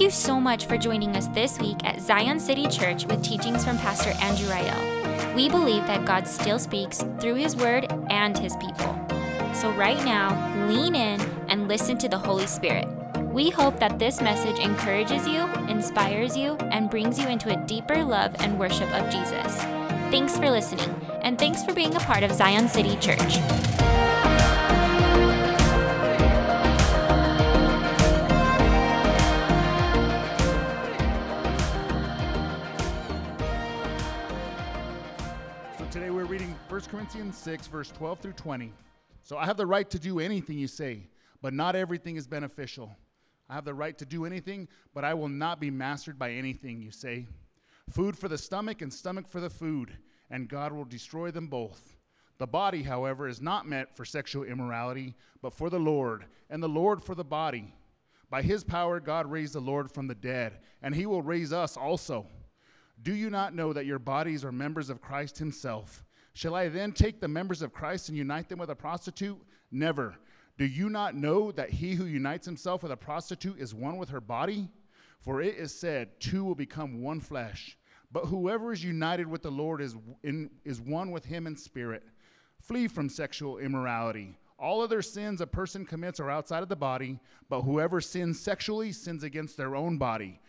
Thank you so much for joining us this week at Zion City Church with teachings from Pastor Andrew Rael. We believe that God still speaks through His Word and His people. So, right now, lean in and listen to the Holy Spirit. We hope that this message encourages you, inspires you, and brings you into a deeper love and worship of Jesus. Thanks for listening, and thanks for being a part of Zion City Church. Corinthians 6, verse 12 through 20. So I have the right to do anything you say, but not everything is beneficial. I have the right to do anything, but I will not be mastered by anything you say. Food for the stomach and stomach for the food, and God will destroy them both. The body, however, is not meant for sexual immorality, but for the Lord, and the Lord for the body. By his power, God raised the Lord from the dead, and he will raise us also. Do you not know that your bodies are members of Christ himself? Shall I then take the members of Christ and unite them with a prostitute? Never. Do you not know that he who unites himself with a prostitute is one with her body? For it is said, Two will become one flesh. But whoever is united with the Lord is, in, is one with him in spirit. Flee from sexual immorality. All other sins a person commits are outside of the body, but whoever sins sexually sins against their own body.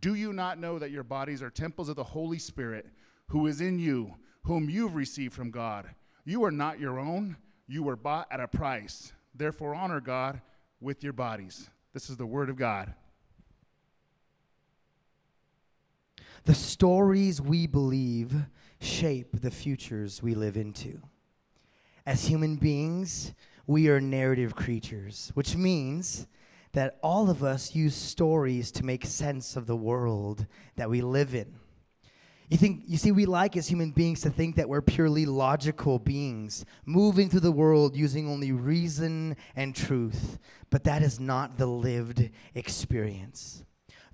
Do you not know that your bodies are temples of the Holy Spirit, who is in you, whom you've received from God? You are not your own, you were bought at a price. Therefore, honor God with your bodies. This is the word of God. The stories we believe shape the futures we live into. As human beings, we are narrative creatures, which means that all of us use stories to make sense of the world that we live in. You think you see we like as human beings to think that we're purely logical beings moving through the world using only reason and truth, but that is not the lived experience.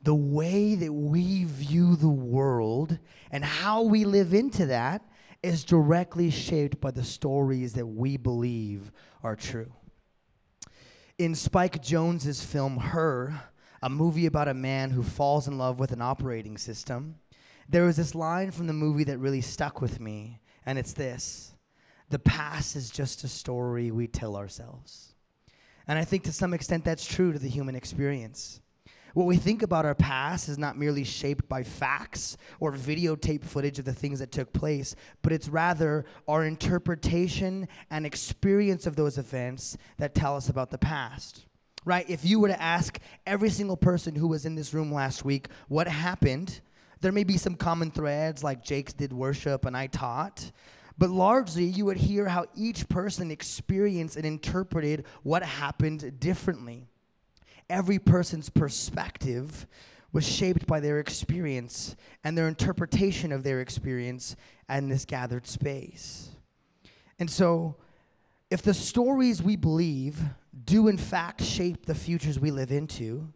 The way that we view the world and how we live into that is directly shaped by the stories that we believe are true. In Spike Jonze's film Her, a movie about a man who falls in love with an operating system, there was this line from the movie that really stuck with me, and it's this The past is just a story we tell ourselves. And I think to some extent that's true to the human experience. What we think about our past is not merely shaped by facts or videotape footage of the things that took place, but it's rather our interpretation and experience of those events that tell us about the past. Right? If you were to ask every single person who was in this room last week what happened, there may be some common threads like Jake's did worship and I taught, but largely you would hear how each person experienced and interpreted what happened differently. Every person's perspective was shaped by their experience and their interpretation of their experience in this gathered space. And so, if the stories we believe do in fact shape the futures we live into,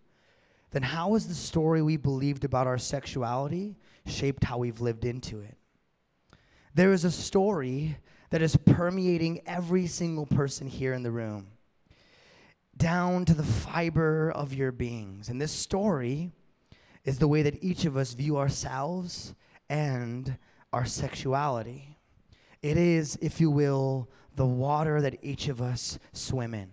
then how has the story we believed about our sexuality shaped how we've lived into it? There is a story that is permeating every single person here in the room, down to the fiber of your beings. And this story is the way that each of us view ourselves and our sexuality. It is, if you will, the water that each of us swim in.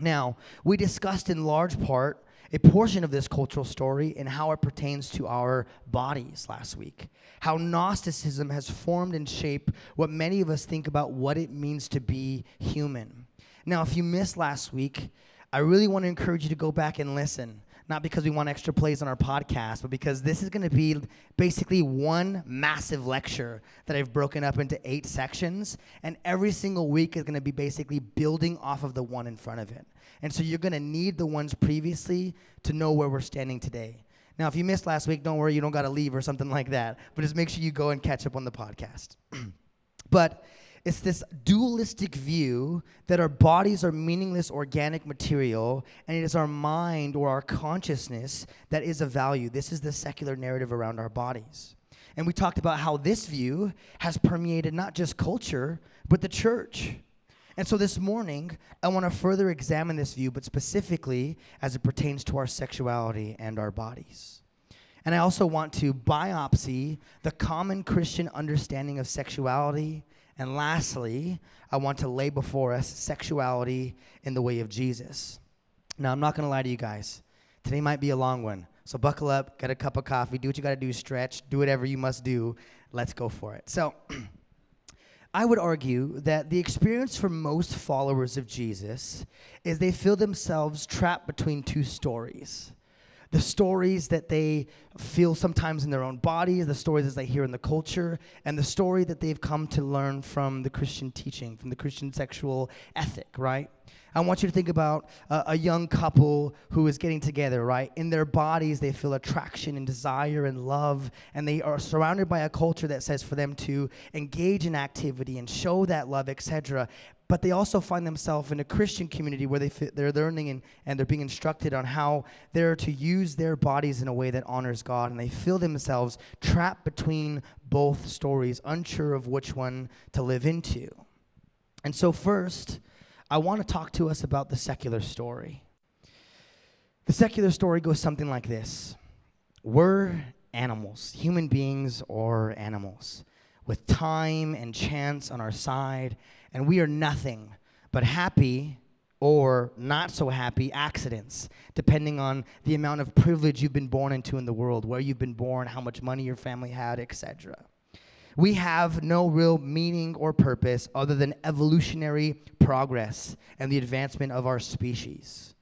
Now, we discussed in large part a portion of this cultural story and how it pertains to our bodies last week. How Gnosticism has formed and shaped what many of us think about what it means to be human. Now, if you missed last week, I really want to encourage you to go back and listen. Not because we want extra plays on our podcast, but because this is going to be basically one massive lecture that I've broken up into eight sections. And every single week is going to be basically building off of the one in front of it. And so you're going to need the ones previously to know where we're standing today. Now, if you missed last week, don't worry, you don't got to leave or something like that. But just make sure you go and catch up on the podcast. but it's this dualistic view that our bodies are meaningless organic material and it is our mind or our consciousness that is of value. This is the secular narrative around our bodies. And we talked about how this view has permeated not just culture, but the church. And so this morning, I want to further examine this view, but specifically as it pertains to our sexuality and our bodies. And I also want to biopsy the common Christian understanding of sexuality. And lastly, I want to lay before us sexuality in the way of Jesus. Now, I'm not going to lie to you guys. Today might be a long one. So buckle up, get a cup of coffee, do what you got to do, stretch, do whatever you must do. Let's go for it. So, I would argue that the experience for most followers of Jesus is they feel themselves trapped between two stories. The stories that they feel sometimes in their own bodies, the stories that they hear in the culture, and the story that they've come to learn from the Christian teaching, from the Christian sexual ethic, right? I want you to think about uh, a young couple who is getting together, right? In their bodies, they feel attraction and desire and love, and they are surrounded by a culture that says for them to engage in activity and show that love, etc. But they also find themselves in a Christian community where they fit, they're learning and, and they're being instructed on how they're to use their bodies in a way that honors God, and they feel themselves trapped between both stories, unsure of which one to live into. And so, first, I want to talk to us about the secular story. The secular story goes something like this We're animals, human beings or animals, with time and chance on our side, and we are nothing but happy or not so happy accidents, depending on the amount of privilege you've been born into in the world, where you've been born, how much money your family had, etc. We have no real meaning or purpose other than evolutionary progress and the advancement of our species.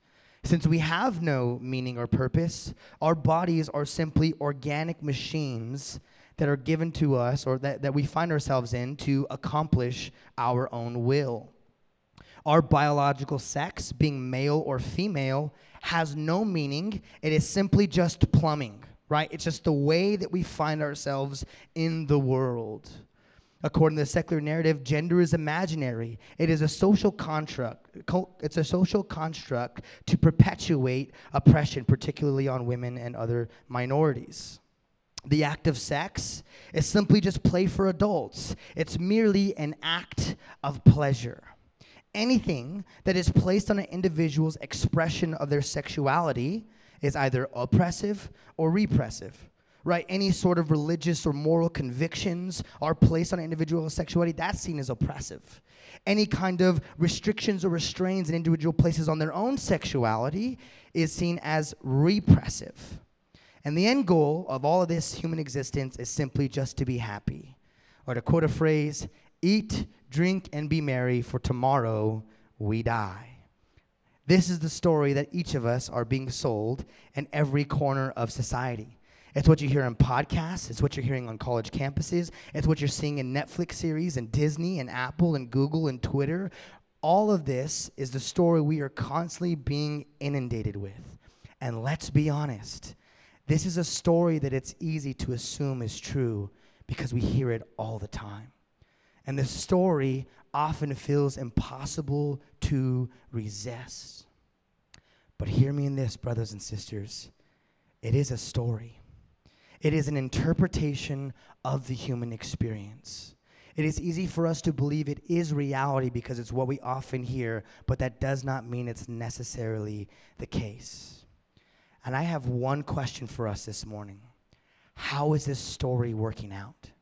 Since we have no meaning or purpose, our bodies are simply organic machines that are given to us or that, that we find ourselves in to accomplish our own will. Our biological sex, being male or female, has no meaning. It is simply just plumbing right? It's just the way that we find ourselves in the world. According to the secular narrative, gender is imaginary. It is a social construct. It's a social construct to perpetuate oppression, particularly on women and other minorities. The act of sex is simply just play for adults. It's merely an act of pleasure. Anything that is placed on an individual's expression of their sexuality is either oppressive or repressive right? Any sort of religious or moral convictions are placed on an individual's sexuality, that's seen as oppressive. Any kind of restrictions or restraints an individual places on their own sexuality is seen as repressive. And the end goal of all of this human existence is simply just to be happy. Or to quote a phrase, eat, drink, and be merry, for tomorrow we die. This is the story that each of us are being sold in every corner of society. It's what you hear in podcasts, it's what you're hearing on college campuses, it's what you're seeing in Netflix series and Disney and Apple and Google and Twitter. All of this is the story we are constantly being inundated with. And let's be honest, this is a story that it's easy to assume is true because we hear it all the time. And the story often feels impossible to resist. But hear me in this, brothers and sisters. It is a story, it is an interpretation of the human experience. It is easy for us to believe it is reality because it's what we often hear, but that does not mean it's necessarily the case. And I have one question for us this morning How is this story working out?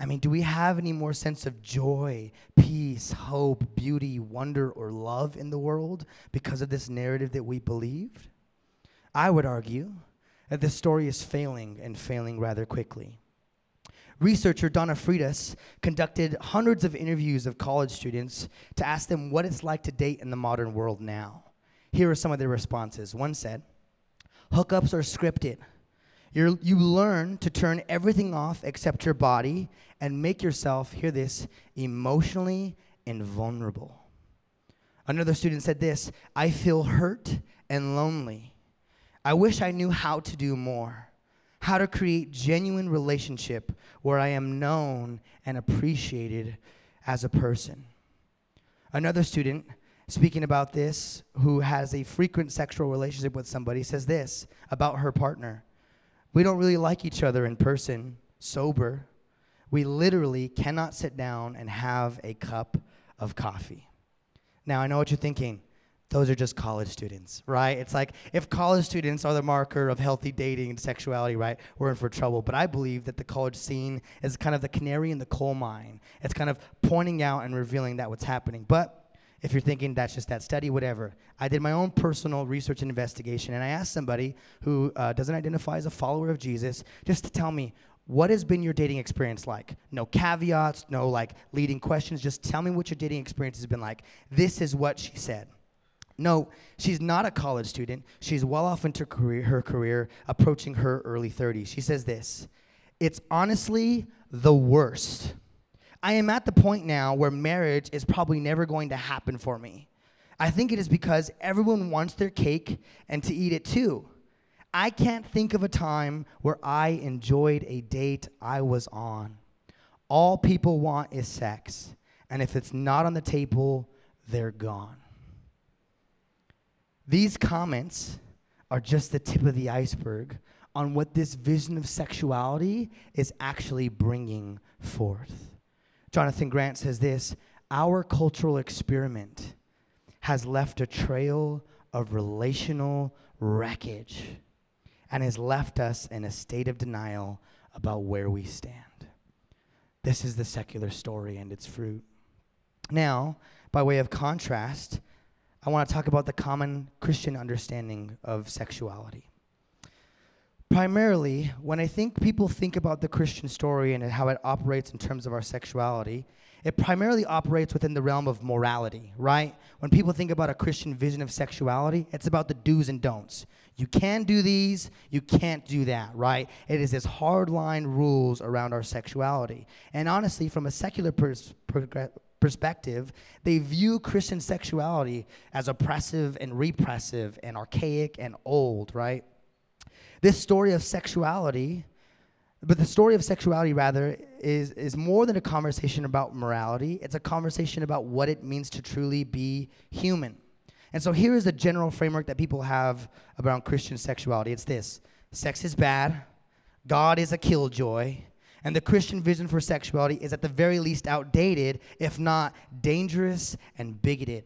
I mean, do we have any more sense of joy, peace, hope, beauty, wonder, or love in the world because of this narrative that we believed? I would argue that this story is failing and failing rather quickly. Researcher Donna Freitas conducted hundreds of interviews of college students to ask them what it's like to date in the modern world now. Here are some of their responses. One said, Hookups are scripted. You're, you learn to turn everything off except your body and make yourself, hear this, emotionally invulnerable. Another student said this I feel hurt and lonely. I wish I knew how to do more, how to create genuine relationship where I am known and appreciated as a person. Another student speaking about this who has a frequent sexual relationship with somebody says this about her partner. We don't really like each other in person, sober. We literally cannot sit down and have a cup of coffee. Now, I know what you're thinking. Those are just college students, right? It's like if college students are the marker of healthy dating and sexuality, right, we're in for trouble. But I believe that the college scene is kind of the canary in the coal mine. It's kind of pointing out and revealing that what's happening. But if you're thinking that's just that study, whatever, I did my own personal research and investigation, and I asked somebody who uh, doesn't identify as a follower of Jesus just to tell me what has been your dating experience like? No caveats, no like leading questions. Just tell me what your dating experience has been like. This is what she said. No, she's not a college student. She's well off into career, her career, approaching her early 30s. She says this It's honestly the worst. I am at the point now where marriage is probably never going to happen for me. I think it is because everyone wants their cake and to eat it too. I can't think of a time where I enjoyed a date I was on. All people want is sex, and if it's not on the table, they're gone. These comments are just the tip of the iceberg on what this vision of sexuality is actually bringing forth. Jonathan Grant says this Our cultural experiment has left a trail of relational wreckage and has left us in a state of denial about where we stand. This is the secular story and its fruit. Now, by way of contrast, I want to talk about the common Christian understanding of sexuality. Primarily, when I think people think about the Christian story and how it operates in terms of our sexuality, it primarily operates within the realm of morality, right? When people think about a Christian vision of sexuality, it's about the do's and don'ts. You can do these, you can't do that, right? It is this hard line rules around our sexuality. And honestly, from a secular pers- perspective, they view Christian sexuality as oppressive and repressive and archaic and old, right? This story of sexuality, but the story of sexuality, rather, is, is more than a conversation about morality. It's a conversation about what it means to truly be human. And so here is a general framework that people have around Christian sexuality it's this sex is bad, God is a killjoy, and the Christian vision for sexuality is at the very least outdated, if not dangerous and bigoted.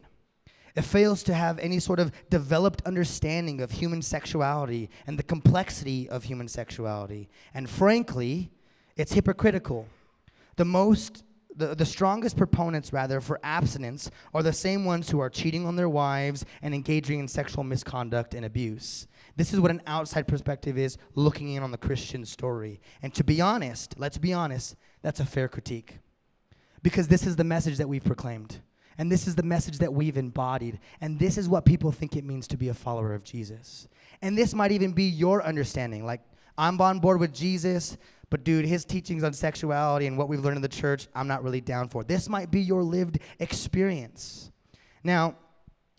It fails to have any sort of developed understanding of human sexuality and the complexity of human sexuality. And frankly, it's hypocritical. The most the, the strongest proponents, rather, for abstinence are the same ones who are cheating on their wives and engaging in sexual misconduct and abuse. This is what an outside perspective is looking in on the Christian story. And to be honest, let's be honest, that's a fair critique. Because this is the message that we've proclaimed. And this is the message that we've embodied. And this is what people think it means to be a follower of Jesus. And this might even be your understanding. Like, I'm on board with Jesus, but dude, his teachings on sexuality and what we've learned in the church, I'm not really down for. This might be your lived experience. Now,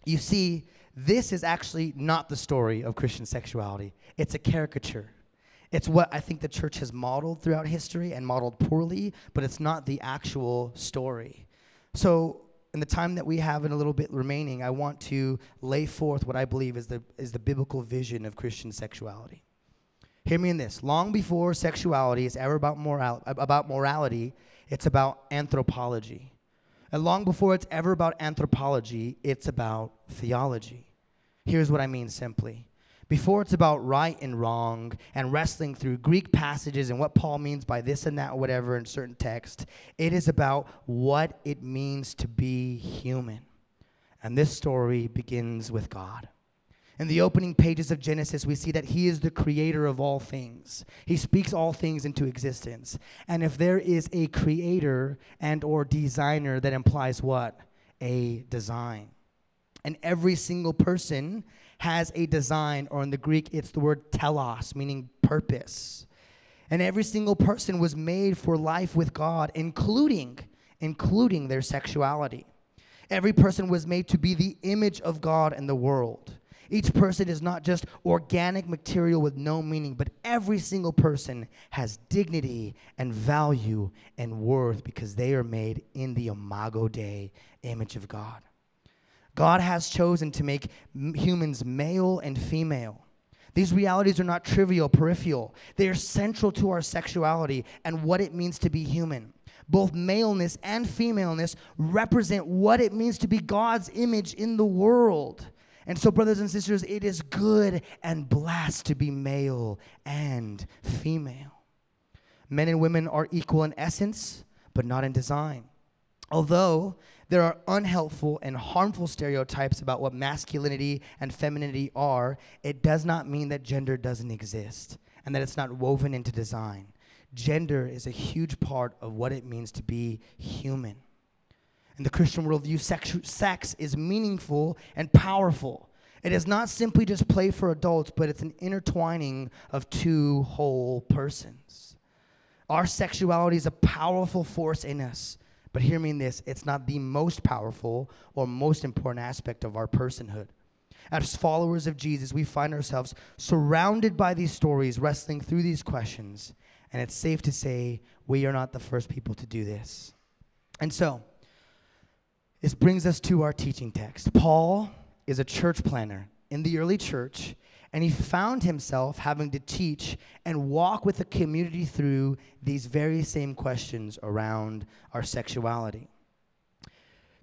you see, this is actually not the story of Christian sexuality, it's a caricature. It's what I think the church has modeled throughout history and modeled poorly, but it's not the actual story. So, in the time that we have and a little bit remaining, I want to lay forth what I believe is the, is the biblical vision of Christian sexuality. Hear me in this. Long before sexuality is ever about, moral, about morality, it's about anthropology. And long before it's ever about anthropology, it's about theology. Here's what I mean simply. Before it's about right and wrong and wrestling through Greek passages and what Paul means by this and that, or whatever, in certain texts, it is about what it means to be human. And this story begins with God. In the opening pages of Genesis, we see that he is the creator of all things. He speaks all things into existence. And if there is a creator and or designer that implies what? A design. And every single person has a design or in the Greek it's the word telos meaning purpose. And every single person was made for life with God including including their sexuality. Every person was made to be the image of God in the world. Each person is not just organic material with no meaning, but every single person has dignity and value and worth because they are made in the Imago Dei image of God. God has chosen to make humans male and female. These realities are not trivial, peripheral. They are central to our sexuality and what it means to be human. both maleness and femaleness represent what it means to be God's image in the world. And so, brothers and sisters, it is good and blessed to be male and female. Men and women are equal in essence, but not in design. Although there are unhelpful and harmful stereotypes about what masculinity and femininity are, it does not mean that gender doesn't exist and that it's not woven into design. Gender is a huge part of what it means to be human. In the Christian worldview, sex, sex is meaningful and powerful. It is not simply just play for adults, but it's an intertwining of two whole persons. Our sexuality is a powerful force in us. But hear me in this it's not the most powerful or most important aspect of our personhood. As followers of Jesus, we find ourselves surrounded by these stories, wrestling through these questions. And it's safe to say we are not the first people to do this. And so, this brings us to our teaching text. Paul is a church planner in the early church, and he found himself having to teach and walk with the community through these very same questions around our sexuality.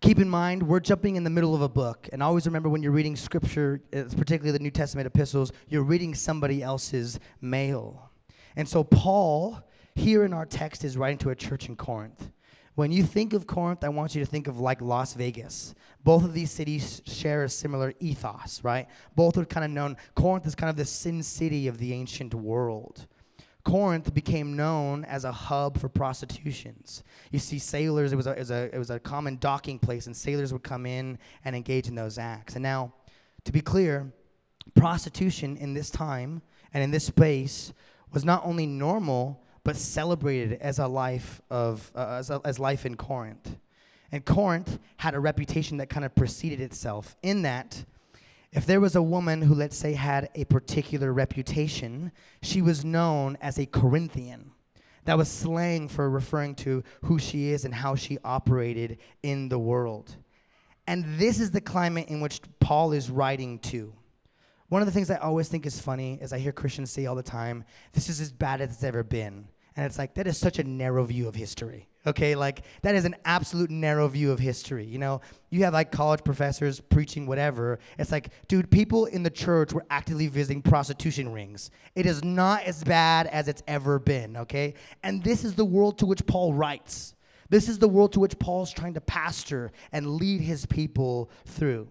Keep in mind, we're jumping in the middle of a book, and always remember when you're reading scripture, uh, particularly the New Testament epistles, you're reading somebody else's mail. And so, Paul, here in our text, is writing to a church in Corinth. When you think of Corinth, I want you to think of like Las Vegas. Both of these cities share a similar ethos, right? Both are kind of known. Corinth is kind of the sin city of the ancient world. Corinth became known as a hub for prostitutions. You see, sailors, it was, a, it, was a, it was a common docking place, and sailors would come in and engage in those acts. And now, to be clear, prostitution in this time and in this space was not only normal, but celebrated as a life of uh, as, a, as life in Corinth. And Corinth had a reputation that kind of preceded itself in that if there was a woman who, let's say, had a particular reputation, she was known as a Corinthian. That was slang for referring to who she is and how she operated in the world. And this is the climate in which Paul is writing to. One of the things I always think is funny is I hear Christians say all the time, this is as bad as it's ever been. And it's like, that is such a narrow view of history. Okay, like that is an absolute narrow view of history. You know, you have like college professors preaching whatever. It's like, dude, people in the church were actively visiting prostitution rings. It is not as bad as it's ever been, okay? And this is the world to which Paul writes. This is the world to which Paul's trying to pastor and lead his people through.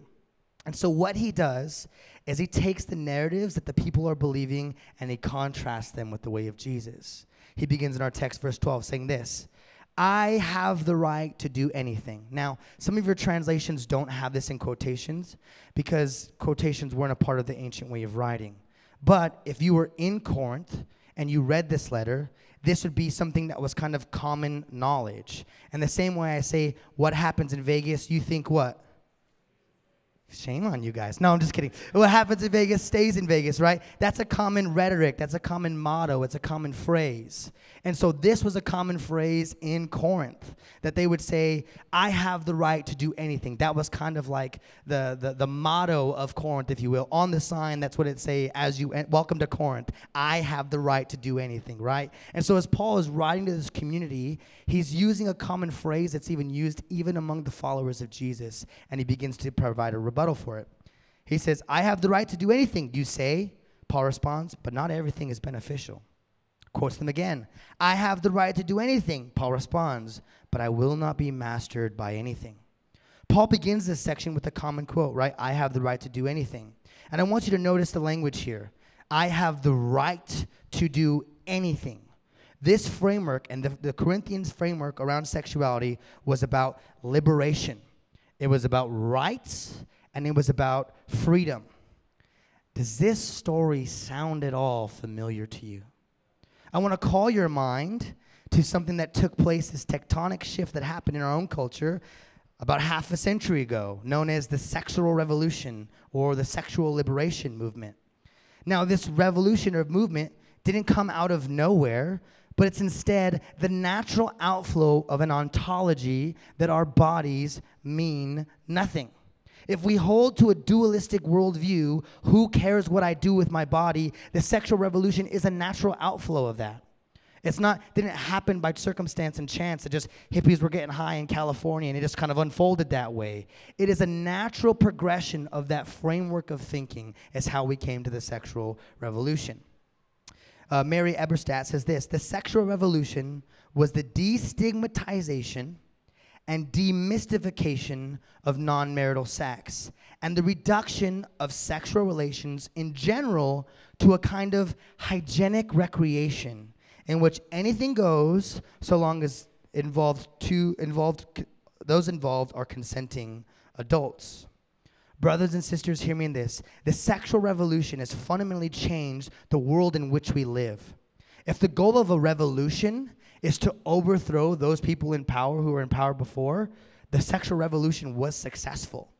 And so, what he does is he takes the narratives that the people are believing and he contrasts them with the way of Jesus. He begins in our text, verse 12, saying this I have the right to do anything. Now, some of your translations don't have this in quotations because quotations weren't a part of the ancient way of writing. But if you were in Corinth and you read this letter, this would be something that was kind of common knowledge. And the same way I say, what happens in Vegas, you think what? Shame on you guys. No, I'm just kidding. What happens in Vegas stays in Vegas, right? That's a common rhetoric. That's a common motto. It's a common phrase. And so this was a common phrase in Corinth that they would say, I have the right to do anything. That was kind of like the, the, the motto of Corinth, if you will. On the sign, that's what it say as you welcome to Corinth. I have the right to do anything, right? And so as Paul is writing to this community, he's using a common phrase that's even used even among the followers of Jesus, and he begins to provide a rebuttal for it. He says, I have the right to do anything, you say. Paul responds, but not everything is beneficial. Quotes them again. I have the right to do anything, Paul responds, but I will not be mastered by anything. Paul begins this section with a common quote, right? I have the right to do anything. And I want you to notice the language here. I have the right to do anything. This framework and the, the Corinthians framework around sexuality was about liberation, it was about rights, and it was about freedom. Does this story sound at all familiar to you? I want to call your mind to something that took place, this tectonic shift that happened in our own culture about half a century ago, known as the sexual revolution or the sexual liberation movement. Now, this revolution or movement didn't come out of nowhere, but it's instead the natural outflow of an ontology that our bodies mean nothing. If we hold to a dualistic worldview, who cares what I do with my body? The sexual revolution is a natural outflow of that. It's not didn't happen by circumstance and chance that just hippies were getting high in California and it just kind of unfolded that way. It is a natural progression of that framework of thinking is how we came to the sexual revolution. Uh, Mary Eberstadt says this: the sexual revolution was the destigmatization and demystification of non-marital sex and the reduction of sexual relations in general to a kind of hygienic recreation in which anything goes so long as involved two involved those involved are consenting adults. Brothers and sisters, hear me in this. The sexual revolution has fundamentally changed the world in which we live. If the goal of a revolution is to overthrow those people in power who were in power before, the sexual revolution was successful.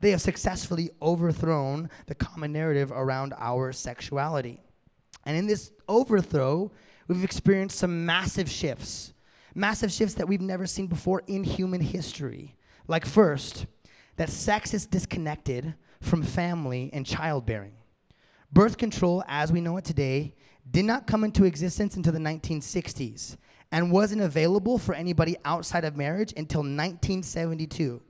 They have successfully overthrown the common narrative around our sexuality. And in this overthrow, we've experienced some massive shifts, massive shifts that we've never seen before in human history. Like, first, that sex is disconnected from family and childbearing. Birth control, as we know it today, did not come into existence until the 1960s and wasn't available for anybody outside of marriage until 1972.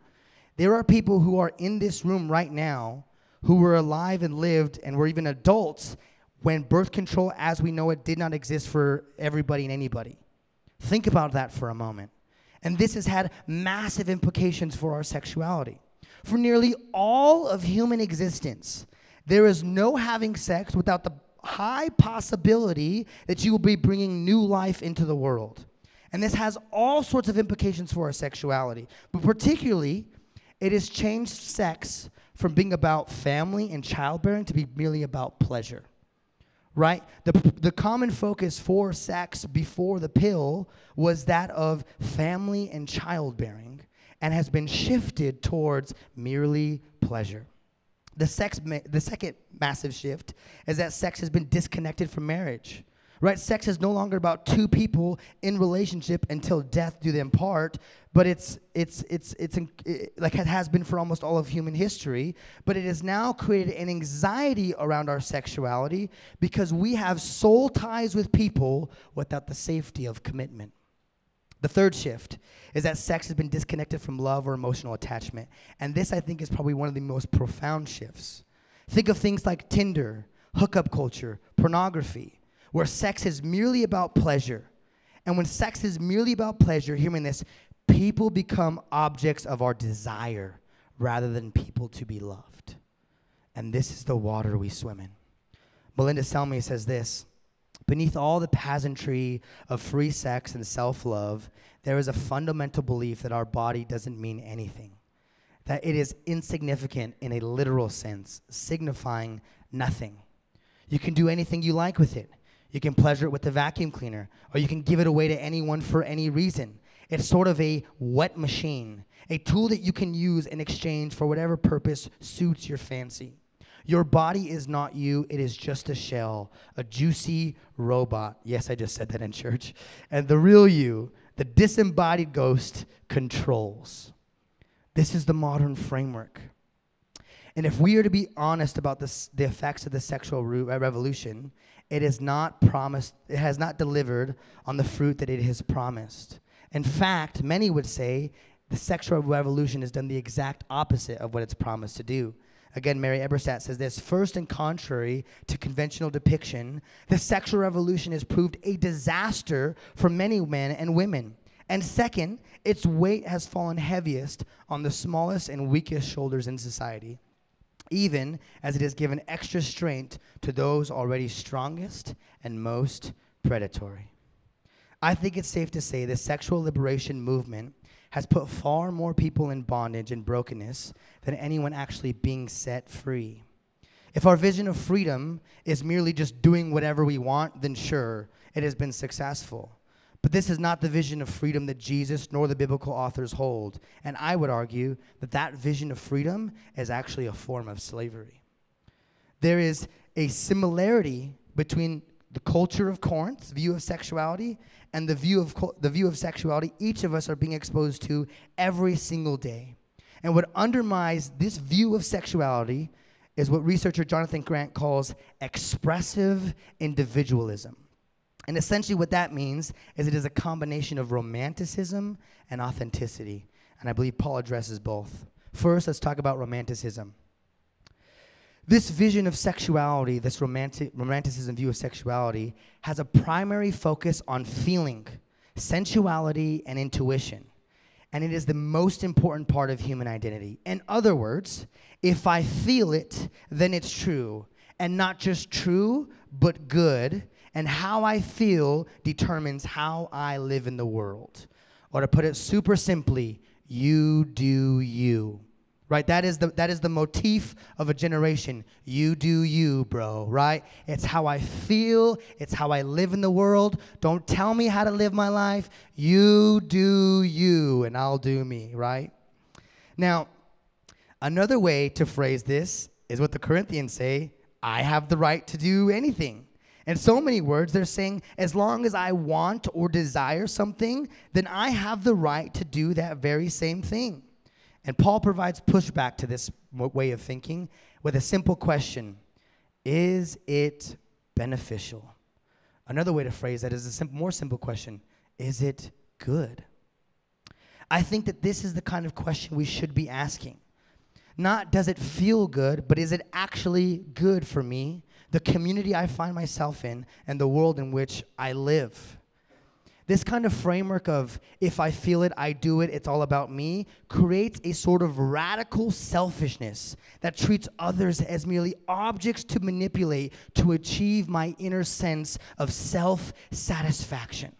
There are people who are in this room right now who were alive and lived and were even adults when birth control as we know it did not exist for everybody and anybody. Think about that for a moment. And this has had massive implications for our sexuality. For nearly all of human existence, there is no having sex without the high possibility that you will be bringing new life into the world. And this has all sorts of implications for our sexuality. But particularly, it has changed sex from being about family and childbearing to be merely about pleasure. Right? The, the common focus for sex before the pill was that of family and childbearing and has been shifted towards merely pleasure. The, sex the second massive shift is that sex has been disconnected from marriage. Right? Sex is no longer about two people in relationship until death do them part, but it's it's it's it's it, like it has been for almost all of human history, but it has now created an anxiety around our sexuality because we have soul ties with people without the safety of commitment. The third shift is that sex has been disconnected from love or emotional attachment. And this, I think, is probably one of the most profound shifts. Think of things like Tinder, hookup culture, pornography, where sex is merely about pleasure. And when sex is merely about pleasure, hear me this, people become objects of our desire rather than people to be loved. And this is the water we swim in. Melinda Selmys says this Beneath all the pageantry of free sex and self love, there is a fundamental belief that our body doesn't mean anything, that it is insignificant in a literal sense, signifying nothing. You can do anything you like with it. You can pleasure it with the vacuum cleaner, or you can give it away to anyone for any reason. It's sort of a wet machine, a tool that you can use in exchange for whatever purpose suits your fancy. Your body is not you, it is just a shell, a juicy robot. Yes, I just said that in church. And the real you, the disembodied ghost, controls. This is the modern framework. And if we are to be honest about this, the effects of the sexual uh, revolution, it is not promised, it has not delivered on the fruit that it has promised. In fact, many would say the sexual revolution has done the exact opposite of what it's promised to do. Again, Mary Eberstadt says this First, and contrary to conventional depiction, the sexual revolution has proved a disaster for many men and women. And second, its weight has fallen heaviest on the smallest and weakest shoulders in society, even as it has given extra strength to those already strongest and most predatory. I think it's safe to say the sexual liberation movement has put far more people in bondage and brokenness than anyone actually being set free. If our vision of freedom is merely just doing whatever we want, then sure, it has been successful. But this is not the vision of freedom that Jesus nor the biblical authors hold. And I would argue that that vision of freedom is actually a form of slavery. There is a similarity between the culture of Corinth's view of sexuality and the view of the view of sexuality each of us are being exposed to every single day. And what undermines this view of sexuality is what researcher Jonathan Grant calls expressive individualism. And essentially, what that means is it is a combination of romanticism and authenticity. And I believe Paul addresses both. First, let's talk about romanticism. This vision of sexuality, this romantic, romanticism view of sexuality, has a primary focus on feeling, sensuality, and intuition. And it is the most important part of human identity. In other words, if I feel it, then it's true. And not just true, but good. And how I feel determines how I live in the world. Or to put it super simply, you do you right? That is the that is the motif of a generation. You do you bro right? It's how i feel. It's how i live in the world. Don't tell me how to live my life. You do you and i'll do me right? Now another way to phrase this is what the corinthians say i have the right to do anything. In so many words, they're saying, as long as I want or desire something, then I have the right to do that very same thing. And Paul provides pushback to this way of thinking with a simple question Is it beneficial? Another way to phrase that is a more simple question Is it good? I think that this is the kind of question we should be asking. Not does it feel good, but is it actually good for me, the community I find myself in, and the world in which I live? This kind of framework of if I feel it, I do it, it's all about me, creates a sort of radical selfishness that treats others as merely objects to manipulate to achieve my inner sense of self satisfaction.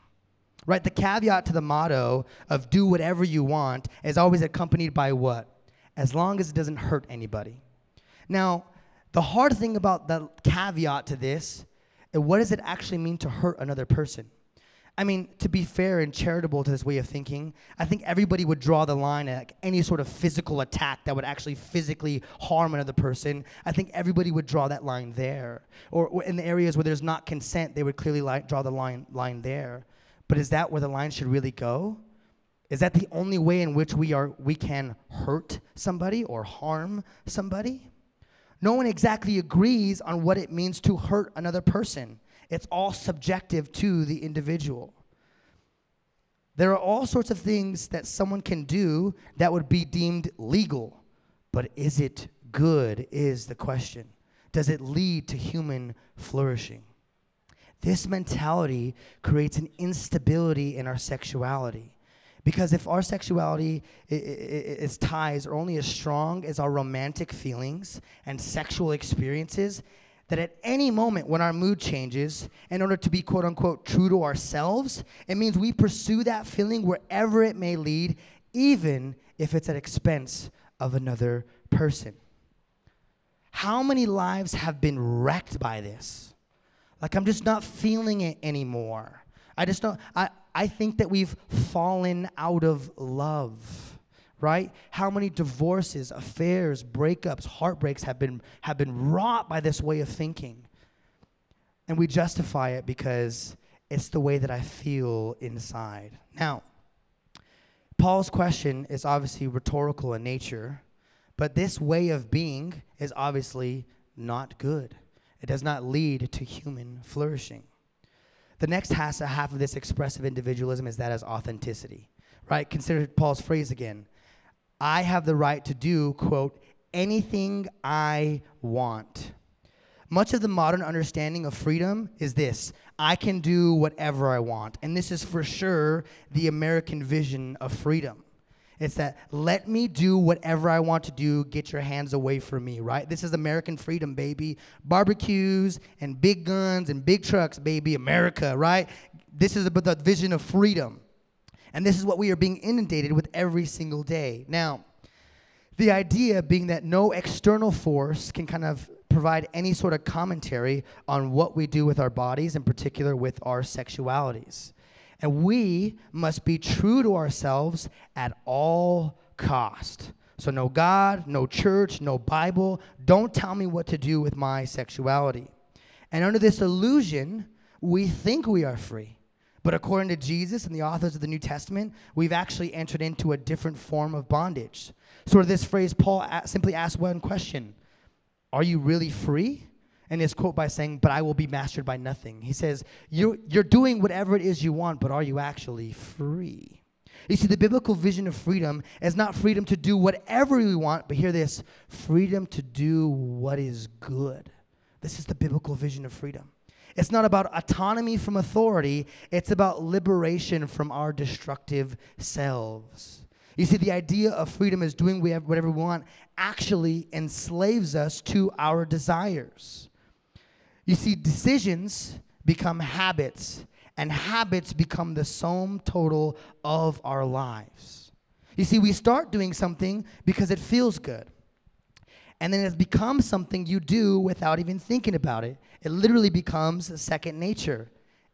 Right? The caveat to the motto of do whatever you want is always accompanied by what? As long as it doesn't hurt anybody. Now, the hard thing about the caveat to this, eh, what does it actually mean to hurt another person? I mean, to be fair and charitable to this way of thinking, I think everybody would draw the line at any sort of physical attack that would actually physically harm another person. I think everybody would draw that line there. Or, or in the areas where there's not consent, they would clearly li- draw the line, line there. But is that where the line should really go? Is that the only way in which we, are, we can hurt somebody or harm somebody? No one exactly agrees on what it means to hurt another person. It's all subjective to the individual. There are all sorts of things that someone can do that would be deemed legal, but is it good? Is the question. Does it lead to human flourishing? This mentality creates an instability in our sexuality. Because if our sexuality, its ties are only as strong as our romantic feelings and sexual experiences, that at any moment when our mood changes, in order to be quote unquote true to ourselves, it means we pursue that feeling wherever it may lead, even if it's at expense of another person. How many lives have been wrecked by this? Like, I'm just not feeling it anymore. I just don't, I, I think that we've fallen out of love right? How many divorces, affairs, breakups, heartbreaks have been, have been wrought by this way of thinking? And we justify it because it's the way that I feel inside. Now, Paul's question is obviously rhetorical in nature, but this way of being is obviously not good. It does not lead to human flourishing. The next half of this expressive individualism is that as authenticity, right? Consider Paul's phrase again I have the right to do, quote, anything I want. Much of the modern understanding of freedom is this I can do whatever I want. And this is for sure the American vision of freedom. It's that let me do whatever I want to do, get your hands away from me, right? This is American freedom, baby. Barbecues and big guns and big trucks, baby, America, right? This is about the vision of freedom. And this is what we are being inundated with every single day. Now, the idea being that no external force can kind of provide any sort of commentary on what we do with our bodies, in particular with our sexualities. And we must be true to ourselves at all cost. So no God, no church, no Bible. Don't tell me what to do with my sexuality. And under this illusion, we think we are free. But according to Jesus and the authors of the New Testament, we've actually entered into a different form of bondage. Sort of this phrase, Paul simply asks one question Are you really free? And his quote by saying, But I will be mastered by nothing. He says, you're, you're doing whatever it is you want, but are you actually free? You see, the biblical vision of freedom is not freedom to do whatever we want, but hear this freedom to do what is good. This is the biblical vision of freedom. It's not about autonomy from authority, it's about liberation from our destructive selves. You see, the idea of freedom is doing whatever we want actually enslaves us to our desires. You see, decisions become habits, and habits become the sum total of our lives. You see, we start doing something because it feels good. And then it becomes something you do without even thinking about it. It literally becomes second nature.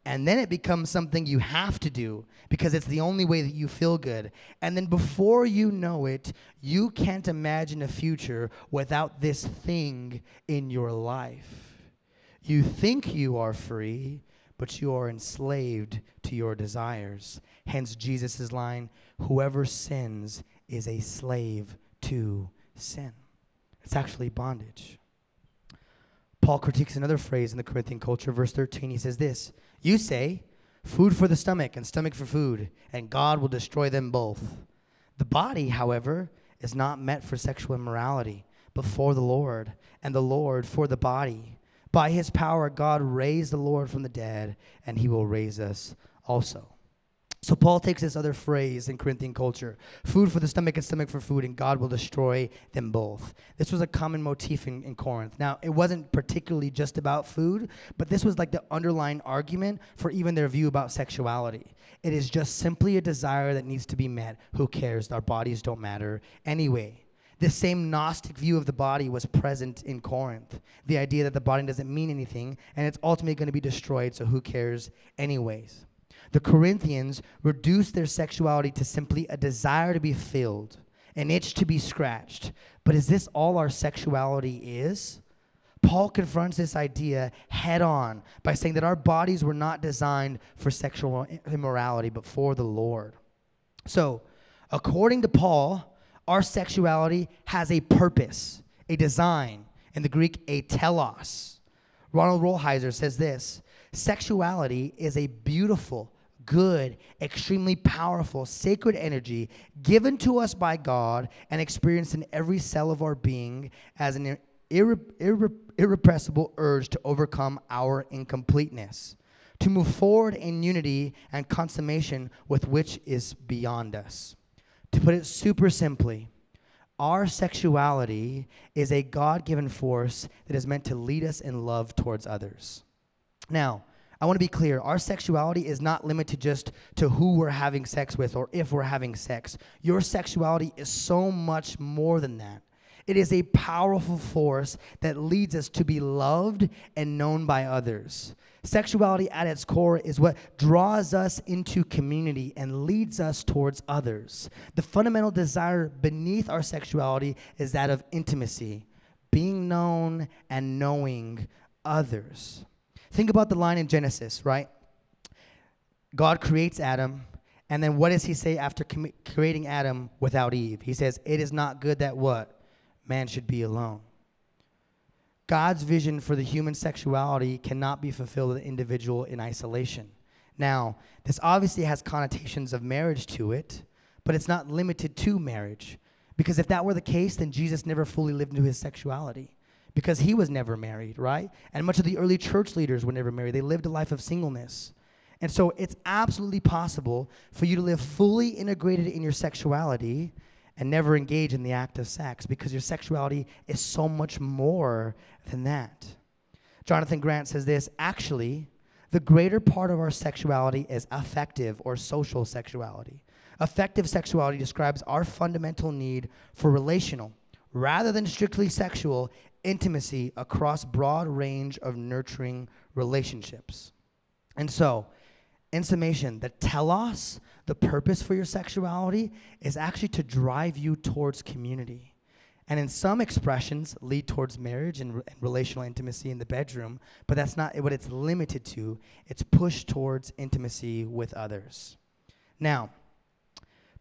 And then it becomes something you have to do because it's the only way that you feel good. And then before you know it, you can't imagine a future without this thing in your life. You think you are free, but you are enslaved to your desires. Hence Jesus' line whoever sins is a slave to sin. It's actually bondage. Paul critiques another phrase in the Corinthian culture, verse 13. He says this You say, food for the stomach and stomach for food, and God will destroy them both. The body, however, is not meant for sexual immorality, but for the Lord, and the Lord for the body. By his power, God raised the Lord from the dead, and he will raise us also. So Paul takes this other phrase in Corinthian culture food for the stomach and stomach for food, and God will destroy them both. This was a common motif in, in, Corinth. Now, it wasn't particularly just about food, but this was like the underlying argument for even their view about sexuality. It is just simply a desire that needs to be met. Who cares? Our bodies don't matter anyway. This same Gnostic view of the body was present in Corinth. The idea that the body doesn't mean anything and it's ultimately going to be destroyed, so who cares, anyways? The Corinthians reduced their sexuality to simply a desire to be filled, an itch to be scratched. But is this all our sexuality is? Paul confronts this idea head on by saying that our bodies were not designed for sexual immorality, but for the Lord. So, according to Paul, our sexuality has a purpose, a design, in the Greek, a telos. Ronald Rolheiser says this Sexuality is a beautiful, good, extremely powerful, sacred energy given to us by God and experienced in every cell of our being as an irre- irre- irrepressible urge to overcome our incompleteness, to move forward in unity and consummation with which is beyond us. To put it super simply, our sexuality is a God given force that is meant to lead us in love towards others. Now, I want to be clear. Our sexuality is not limited just to who we're having sex with or if we're having sex. Your sexuality is so much more than that. It is a powerful force that leads us to be loved and known by others. Sexuality at its core is what draws us into community and leads us towards others. The fundamental desire beneath our sexuality is that of intimacy, being known and knowing others. Think about the line in Genesis, right? God creates Adam, and then what does he say after com- creating Adam without Eve? He says, It is not good that what? Man should be alone. God's vision for the human sexuality cannot be fulfilled with an individual in isolation. Now, this obviously has connotations of marriage to it, but it's not limited to marriage. Because if that were the case, then Jesus never fully lived into his sexuality because he was never married, right? And much of the early church leaders were never married. They lived a life of singleness. And so it's absolutely possible for you to live fully integrated in your sexuality and never engage in the act of sex because your sexuality is so much more than that. Jonathan Grant says this actually, the greater part of our sexuality is affective or social sexuality. Affective sexuality describes our fundamental need for relational, rather than strictly sexual, intimacy across broad range of nurturing relationships. And so, in summation, the telos, the purpose for your sexuality, is actually to drive you towards community. And in some expressions, lead towards marriage and, re- and, relational intimacy in the bedroom, but that's not what it's limited to. It's pushed towards intimacy with others. Now,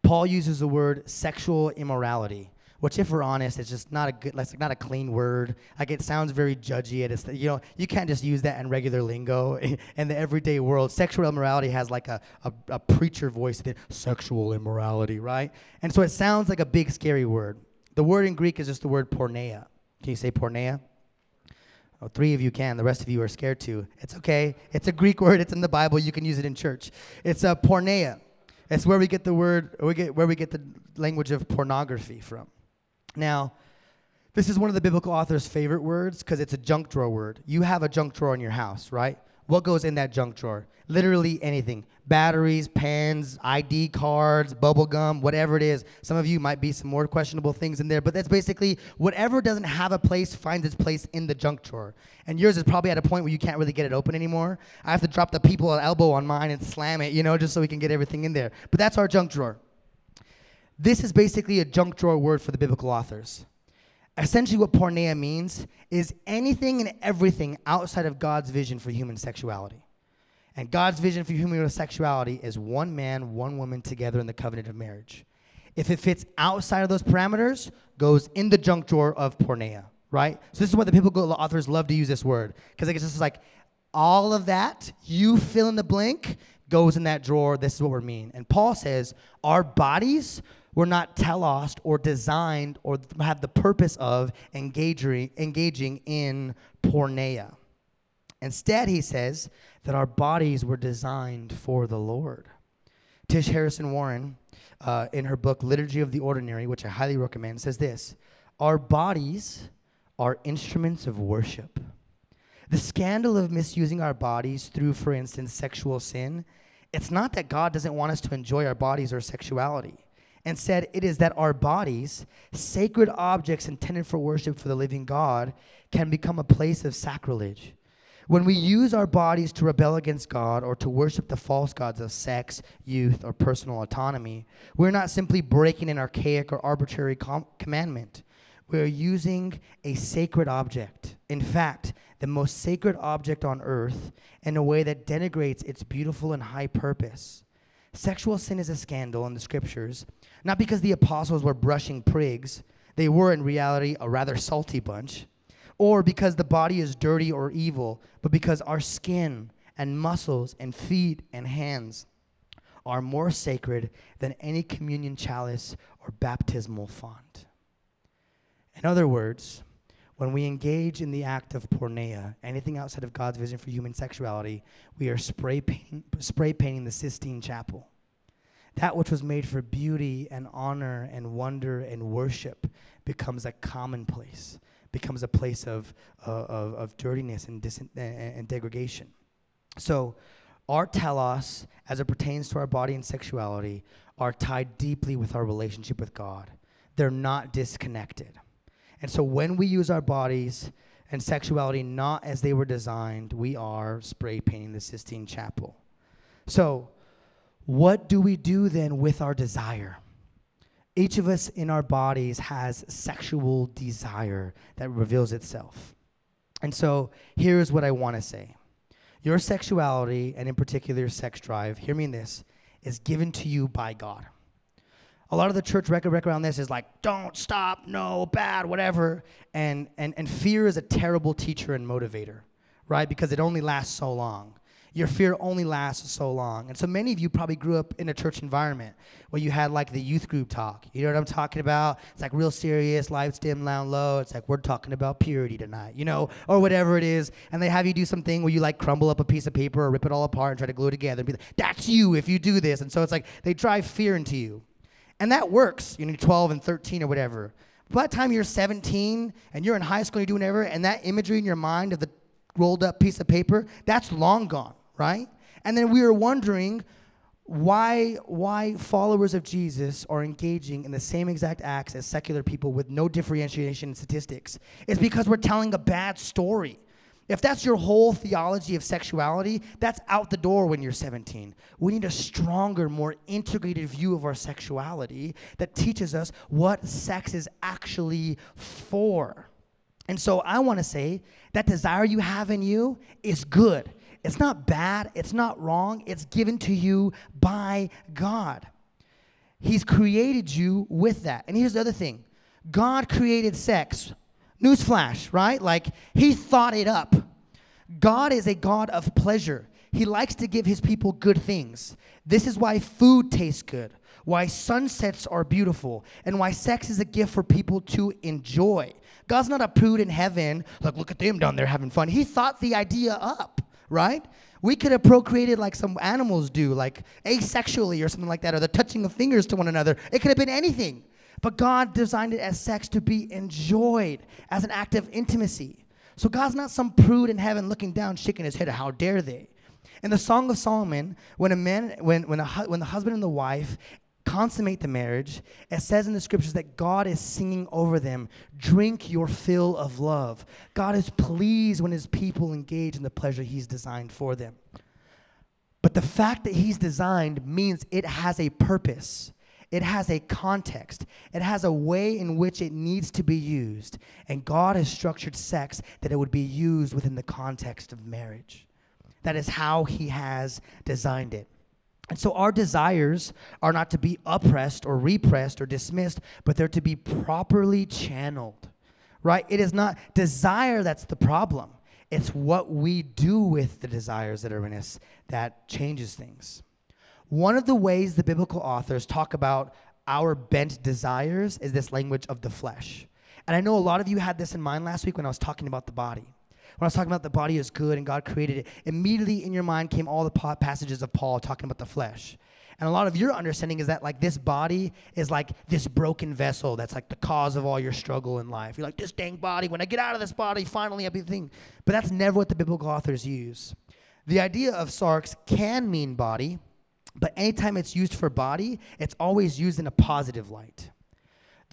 Paul uses the word sexual immorality which, if we're honest, it's just not a good, like not a clean word. Like it sounds very judgy. It's you know you can't just use that in regular lingo in the everyday world. Sexual immorality has like a, a, a preacher voice. That sexual immorality, right? And so it sounds like a big scary word. The word in Greek is just the word porneia. Can you say porneia? Oh, three of you can. The rest of you are scared to. It's okay. It's a Greek word. It's in the Bible. You can use it in church. It's a porneia. It's where we get the word. We get where we get the language of pornography from. Now, this is one of the biblical author's favorite words because it's a junk drawer word. You have a junk drawer in your house, right? What goes in that junk drawer? Literally anything batteries, pens, ID cards, bubble gum, whatever it is. Some of you might be some more questionable things in there, but that's basically whatever doesn't have a place finds its place in the junk drawer. And yours is probably at a point where you can't really get it open anymore. I have to drop the people elbow on mine and slam it, you know, just so we can get everything in there. But that's our junk drawer. This is basically a junk drawer word for the biblical authors. Essentially, what porneia means is anything and everything outside of God's vision for human sexuality. And God's vision for human sexuality is one man, one woman together in the covenant of marriage. If it fits outside of those parameters, goes in the junk drawer of porneia, right? So this is why the biblical authors love to use this word because it's just like all of that, you fill in the blank, goes in that drawer. This is what we're mean. And Paul says our bodies were not telos or designed or have the purpose of engaging, engaging in porneia. Instead, he says that our bodies were designed for the Lord. Tish Harrison Warren, uh, in her book Liturgy of the Ordinary, which I highly recommend, says this Our bodies are instruments of worship. The scandal of misusing our bodies through, for instance, sexual sin, it's not that God doesn't want us to enjoy our bodies or sexuality and said, It is that our bodies, sacred objects intended for worship for the living God, can become a place of sacrilege. When we use our bodies to rebel against God or to worship the false gods of sex, youth, or personal autonomy, we're not simply breaking an archaic or arbitrary com- commandment. We're using a sacred object. In fact, the most sacred object on earth in a way that denigrates its beautiful and high purpose. Sexual sin is a scandal in the scriptures not because the apostles were brushing prigs, they were in reality a rather salty bunch, or because the body is dirty or evil, but because our skin and muscles and feet and hands are more sacred than any communion chalice or baptismal font. In other words, when we engage in the act of porneia, anything outside of God's vision for human sexuality, we are spray, spray painting the Sistine Chapel. That which was made for beauty and honor and wonder and worship becomes a commonplace, becomes a place of, uh, of, of, dirtiness and, dis- and degradation. So, our telos, as it pertains to our body and sexuality, are tied deeply with our relationship with God. They're not disconnected. And so, when we use our bodies and sexuality not as they were designed, we are spray painting the Sistine Chapel. So, what do we do then with our desire? Each of us in our bodies has sexual desire that reveals itself. And so here's what I want to say your sexuality, and in particular your sex drive, hear me in this, is given to you by God. A lot of the church record around this is like, don't stop, no, bad, whatever. And, and, and fear is a terrible teacher and motivator, right? Because it only lasts so long your fear only lasts so long. And so many of you probably grew up in a church environment where you had like the youth group talk. You know what I'm talking about? It's like real serious, lights dim, loud, low. It's like we're talking about purity tonight, you know, or whatever it is. And they have you do something where you like crumble up a piece of paper or rip it all apart and try to glue it together and be like, that's you if you do this. And so it's like they drive fear into you. And that works, you know, 12 and 13 or whatever. By the time you're 17 and you're in high school, you're doing whatever, and that imagery in your mind of the rolled up piece of paper, that's long gone right? And then we are wondering why why followers of Jesus are engaging in the same exact acts as secular people with no differentiation in statistics. It's because we're telling a bad story. If that's your whole theology of sexuality, that's out the door when you're 17. We need a stronger, more integrated view of our sexuality that teaches us what sex is actually for. And so I want to say that desire you have in you is good. It's not bad, it's not wrong, it's given to you by God. He's created you with that. And here's the other thing God created sex. Newsflash, right? Like he thought it up. God is a God of pleasure. He likes to give his people good things. This is why food tastes good, why sunsets are beautiful, and why sex is a gift for people to enjoy. God's not a prude in heaven, like, look at them down there having fun. He thought the idea up, right? We could have procreated like some animals do, like asexually or something like that, or the touching of fingers to one another. It could have been anything. But God designed it as sex to be enjoyed as an act of intimacy. So God's not some prude in heaven looking down, shaking his head, how dare they? In the Song of Solomon, when a man, when, when, a, when the husband and the wife consummate the marriage, it says in the scriptures that God is singing over them, drink your fill of love. God is pleased when his people engage in the pleasure he's designed for them. But the fact that he's designed means it has a purpose. It has a context. It has a way in which it needs to be used. And God has structured sex that it would be used within the context of marriage. That is how He has designed it. And so our desires are not to be oppressed or repressed or dismissed, but they're to be properly channeled, right? It is not desire that's the problem, it's what we do with the desires that are in us that changes things. One of the ways the biblical authors talk about our bent desires is this language of the flesh. And I know a lot of you had this in mind last week when I was talking about the body. When I was talking about the body is good and God created it, immediately in your mind came all the passages of Paul talking about the flesh. And a lot of your understanding is that like this body is like this broken vessel that's like the cause of all your struggle in life. You're like this dang body. When I get out of this body, finally I'll be the thing. But that's never what the biblical authors use. The idea of sarx can mean body, but anytime it's used for body, it's always used in a positive light.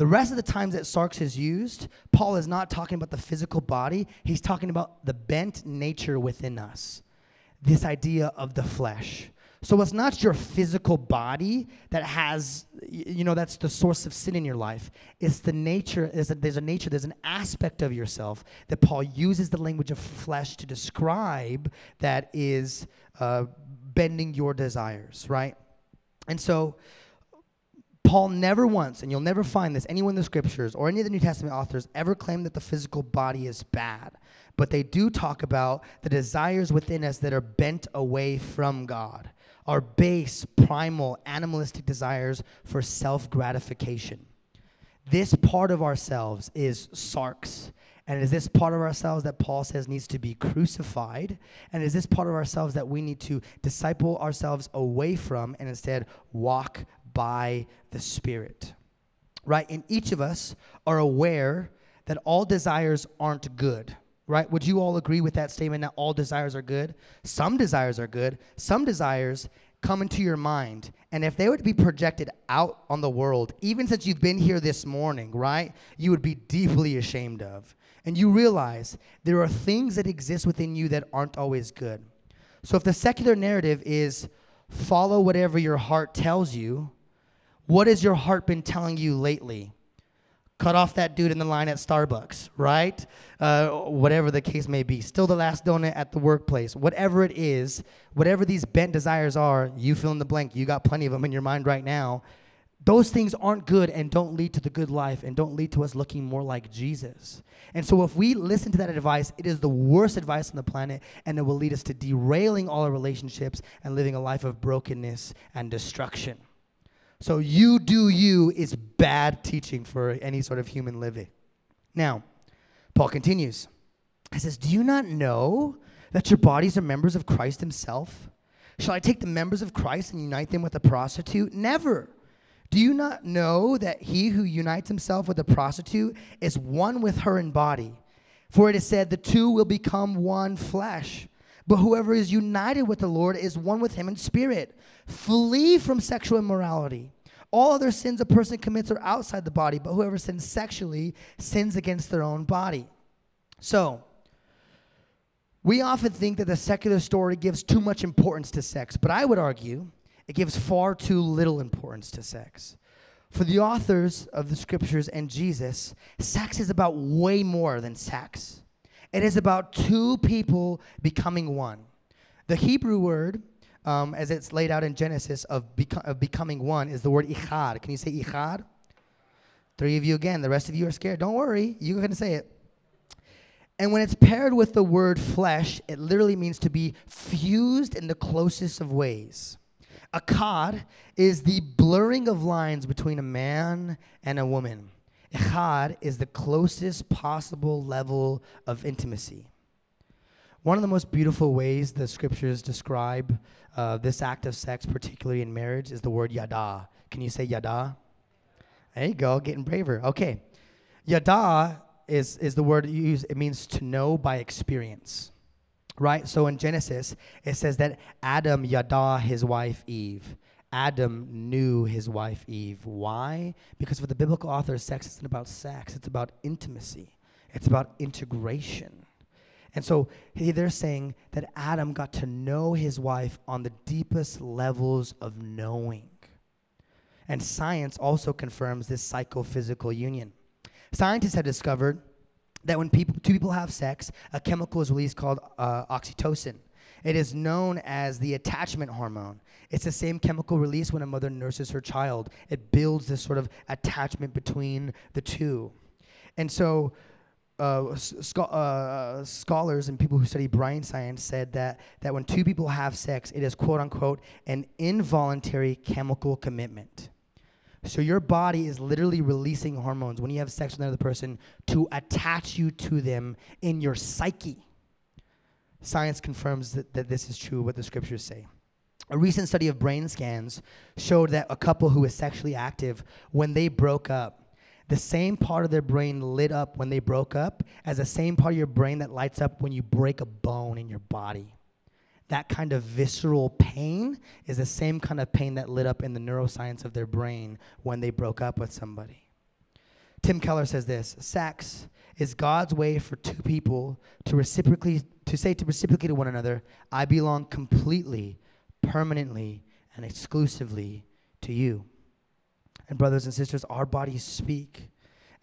The rest of the times that sarx is used, Paul is not talking about the physical body, he's talking about the bent nature within us. This idea of the flesh. So it's not your physical body that has, you know, that's the source of sin in your life. It's the nature, there's a, there's a nature, there's an aspect of yourself that Paul uses the language of flesh to describe that is uh, bending your desires, right? And so, Paul never once, and you'll never find this anyone in the scriptures or any of the New Testament authors ever claim that the physical body is bad. But they do talk about the desires within us that are bent away from God, our base, primal, animalistic desires for self gratification. This part of ourselves is sarx. And is this part of ourselves that Paul says needs to be crucified? And is this part of ourselves that we need to disciple ourselves away from and instead walk by the Spirit? Right? And each of us are aware that all desires aren't good. Right? Would you all agree with that statement that all desires are good? Some desires are good. Some desires come into your mind, and if they were to be projected out on the world, even since you've been here this morning, right, you would be deeply ashamed of. And you realize there are things that exist within you that aren't always good. So if the secular narrative is follow whatever your heart tells you, what has your heart been telling you lately? cut off that dude in the line at Starbucks, right? Uh, whatever the case may be. Still the last donut at the workplace. Whatever it is, whatever these bent desires are, you fill in the blank. You got plenty of them in your mind right now. Those things aren't good and don't lead to the good life and don't lead to us looking more like Jesus. And so, if we listen to that advice, it is the worst advice on the planet and it will lead us to derailing all our relationships and living a life of brokenness and destruction. So you do you is bad teaching for any sort of human living. Now, Paul continues. He says, Do you not know that your bodies are members of Christ himself? Shall I take the members of Christ and unite them with a prostitute? Never. Do you not know that he who unites himself with a prostitute is one with her in body? For it is said, The two will become one flesh. But whoever is united with the Lord is one with him in spirit. Flee from sexual immorality. All other sins a person commits are outside the body, but whoever sins sexually sins against their own body. So, we often think that the secular story gives too much importance to sex, but I would argue it gives far too little importance to sex. For the authors of the scriptures and Jesus, sex is about way more than sex. It is about two people becoming one. The Hebrew word um, as it's laid out in Genesis of, beco- of becoming one is the word echad. Can you say echad? Three of you again. The rest of you are scared. Don't worry. You're going to say it. And when it's paired with the word flesh, it literally means to be fused in the closest of ways. Echad is the blurring of lines between a man and a woman. Echad is the closest possible level of intimacy. One of the most beautiful ways the scriptures describe uh, this act of sex, particularly in marriage, is the word yada. Can you say yada? There you go, getting braver. Okay. Yada is, is the word you use, it means to know by experience. Right? So in Genesis, it says that Adam yada his wife Eve. Adam knew his wife Eve. Why? Because for the biblical author, sex isn't about sex, it's about intimacy, it's about integration. And so they're saying that Adam got to know his wife on the deepest levels of knowing. And science also confirms this psychophysical union. Scientists have discovered that when people, two people have sex, a chemical is released called uh, oxytocin. It is known as the attachment hormone. It's the same chemical release when a mother nurses her child. It builds this sort of attachment between the two. And so, uh, uh, scholars and people who study brain science said that, that when two people have sex, it is quote unquote an involuntary chemical commitment. So your body is literally releasing hormones when you have sex with another person to attach you to them in your psyche. Science confirms that, that this is true, what the scriptures say. A recent study of brain scans showed that a couple who was sexually active, when they broke up, the same part of their brain lit up when they broke up as the same part of your brain that lights up when you break a bone in your body that kind of visceral pain is the same kind of pain that lit up in the neuroscience of their brain when they broke up with somebody. Tim Keller says this sex is God's way for two people to reciprocally to say to reciprocally to one another, I belong completely, permanently, and exclusively to you. And brothers and sisters, our bodies speak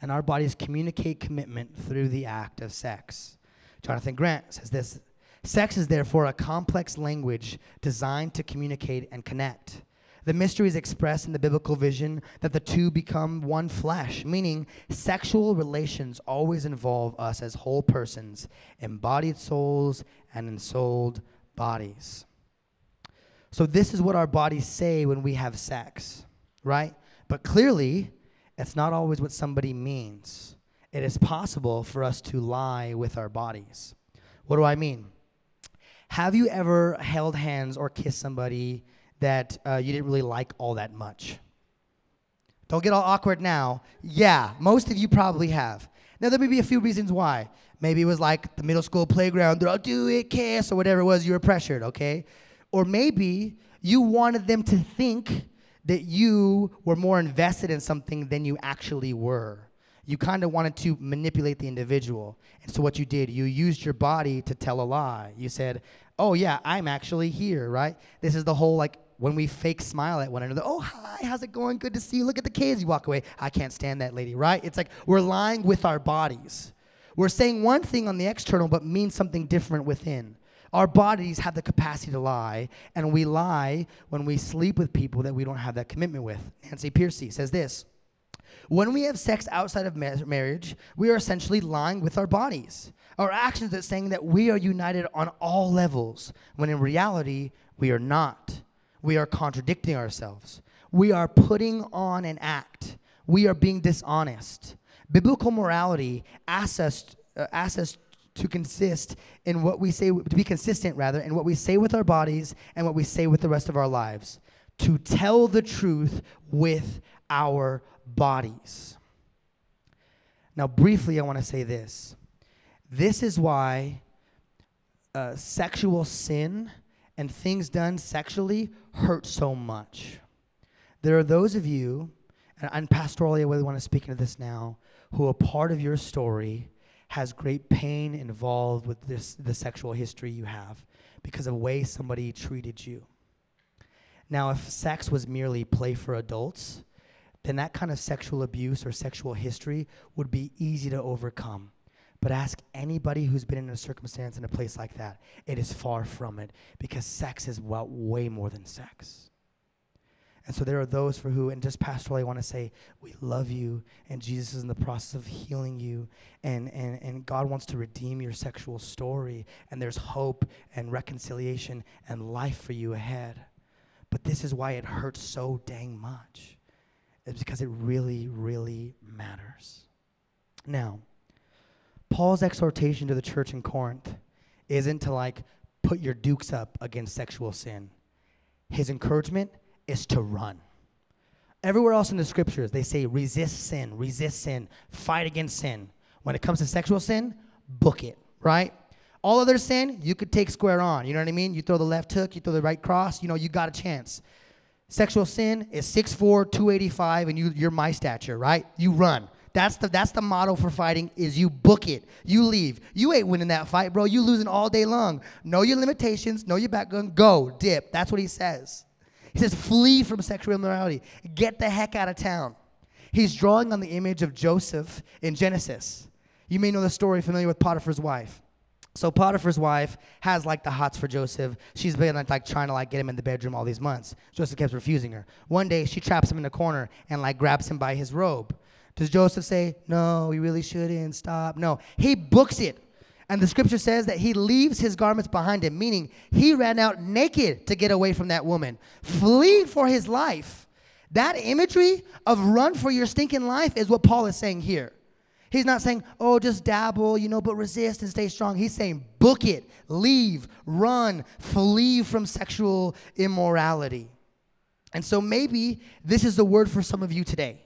and our bodies communicate commitment through the act of sex. Jonathan Grant says this Sex is therefore a complex language designed to communicate and connect. The mystery is expressed in the biblical vision that the two become one flesh, meaning sexual relations always involve us as whole persons, embodied souls and ensouled bodies. So, this is what our bodies say when we have sex, right? But clearly, it's not always what somebody means. It is possible for us to lie with our bodies. What do I mean? Have you ever held hands or kissed somebody that uh, you didn't really like all that much? Don't get all awkward now. Yeah, most of you probably have. Now, there may be a few reasons why. Maybe it was like the middle school playground, I'll do it, kiss, or whatever it was, you were pressured, okay? Or maybe you wanted them to think that you were more invested in something than you actually were you kind of wanted to manipulate the individual. And so what you did, you used your body to tell a lie. You said, "Oh yeah, I'm actually here," right? This is the whole like when we fake smile at one another. "Oh, hi, how's it going? Good to see you. Look at the kids." You walk away. I can't stand that lady, right? It's like we're lying with our bodies. We're saying one thing on the external but mean something different within. Our bodies have the capacity to lie, and we lie when we sleep with people that we don't have that commitment with. Nancy Pearcey says this when we have sex outside of ma- marriage, we are essentially lying with our bodies. Our actions are saying that we are united on all levels, when in reality, we are not. We are contradicting ourselves. We are putting on an act. We are being dishonest. Biblical morality asks us, uh, asks us to consist in what we say, to be consistent rather, in what we say with our bodies and what we say with the rest of our lives. To tell the truth with our bodies. Now, briefly, I want to say this. This is why uh, sexual sin and things done sexually hurt so much. There are those of you, and, and pastorally, I really want to speak into this now, who a part of your story has great pain involved with this the sexual history you have because of the way somebody treated you. Now, if sex was merely play for adults, then that kind of sexual abuse or sexual history would be easy to overcome. But ask anybody who's been in a circumstance in a place like that. It is far from it because sex is well, way more than sex. And so there are those for who, and just pastorally, I want to say, we love you, and Jesus is in the process of healing you, and, and, and God wants to redeem your sexual story, and there's hope and reconciliation and life for you ahead. But this is why it hurts so dang much. It's because it really, really matters. Now, Paul's exhortation to the church in Corinth isn't to like put your dukes up against sexual sin. His encouragement is to run. Everywhere else in the scriptures, they say resist sin, resist sin, fight against sin. When it comes to sexual sin, book it, right? All other sin, you could take square on. You know what I mean? You throw the left hook, you throw the right cross, you know, you got a chance. Sexual sin is 6'4, 285, and you, you're my stature, right? You run. That's the that's the motto for fighting is you book it. You leave. You ain't winning that fight, bro. You losing all day long. Know your limitations, know your background, go, dip. That's what he says. He says, flee from sexual immorality. Get the heck out of town. He's drawing on the image of Joseph in Genesis. You may know the story familiar with Potiphar's wife. So Potiphar's wife has like the hots for Joseph. She's been like, like trying to like get him in the bedroom all these months. Joseph keeps refusing her. One day she traps him in a corner and like grabs him by his robe. Does Joseph say, "No, we really shouldn't stop"? No, he books it. And the scripture says that he leaves his garments behind him, meaning he ran out naked to get away from that woman, flee for his life. That imagery of run for your stinking life is what Paul is saying here. He's not saying, oh, just dabble, you know, but resist and stay strong. He's saying, book it, leave, run, flee from sexual immorality. And so maybe this is the word for some of you today.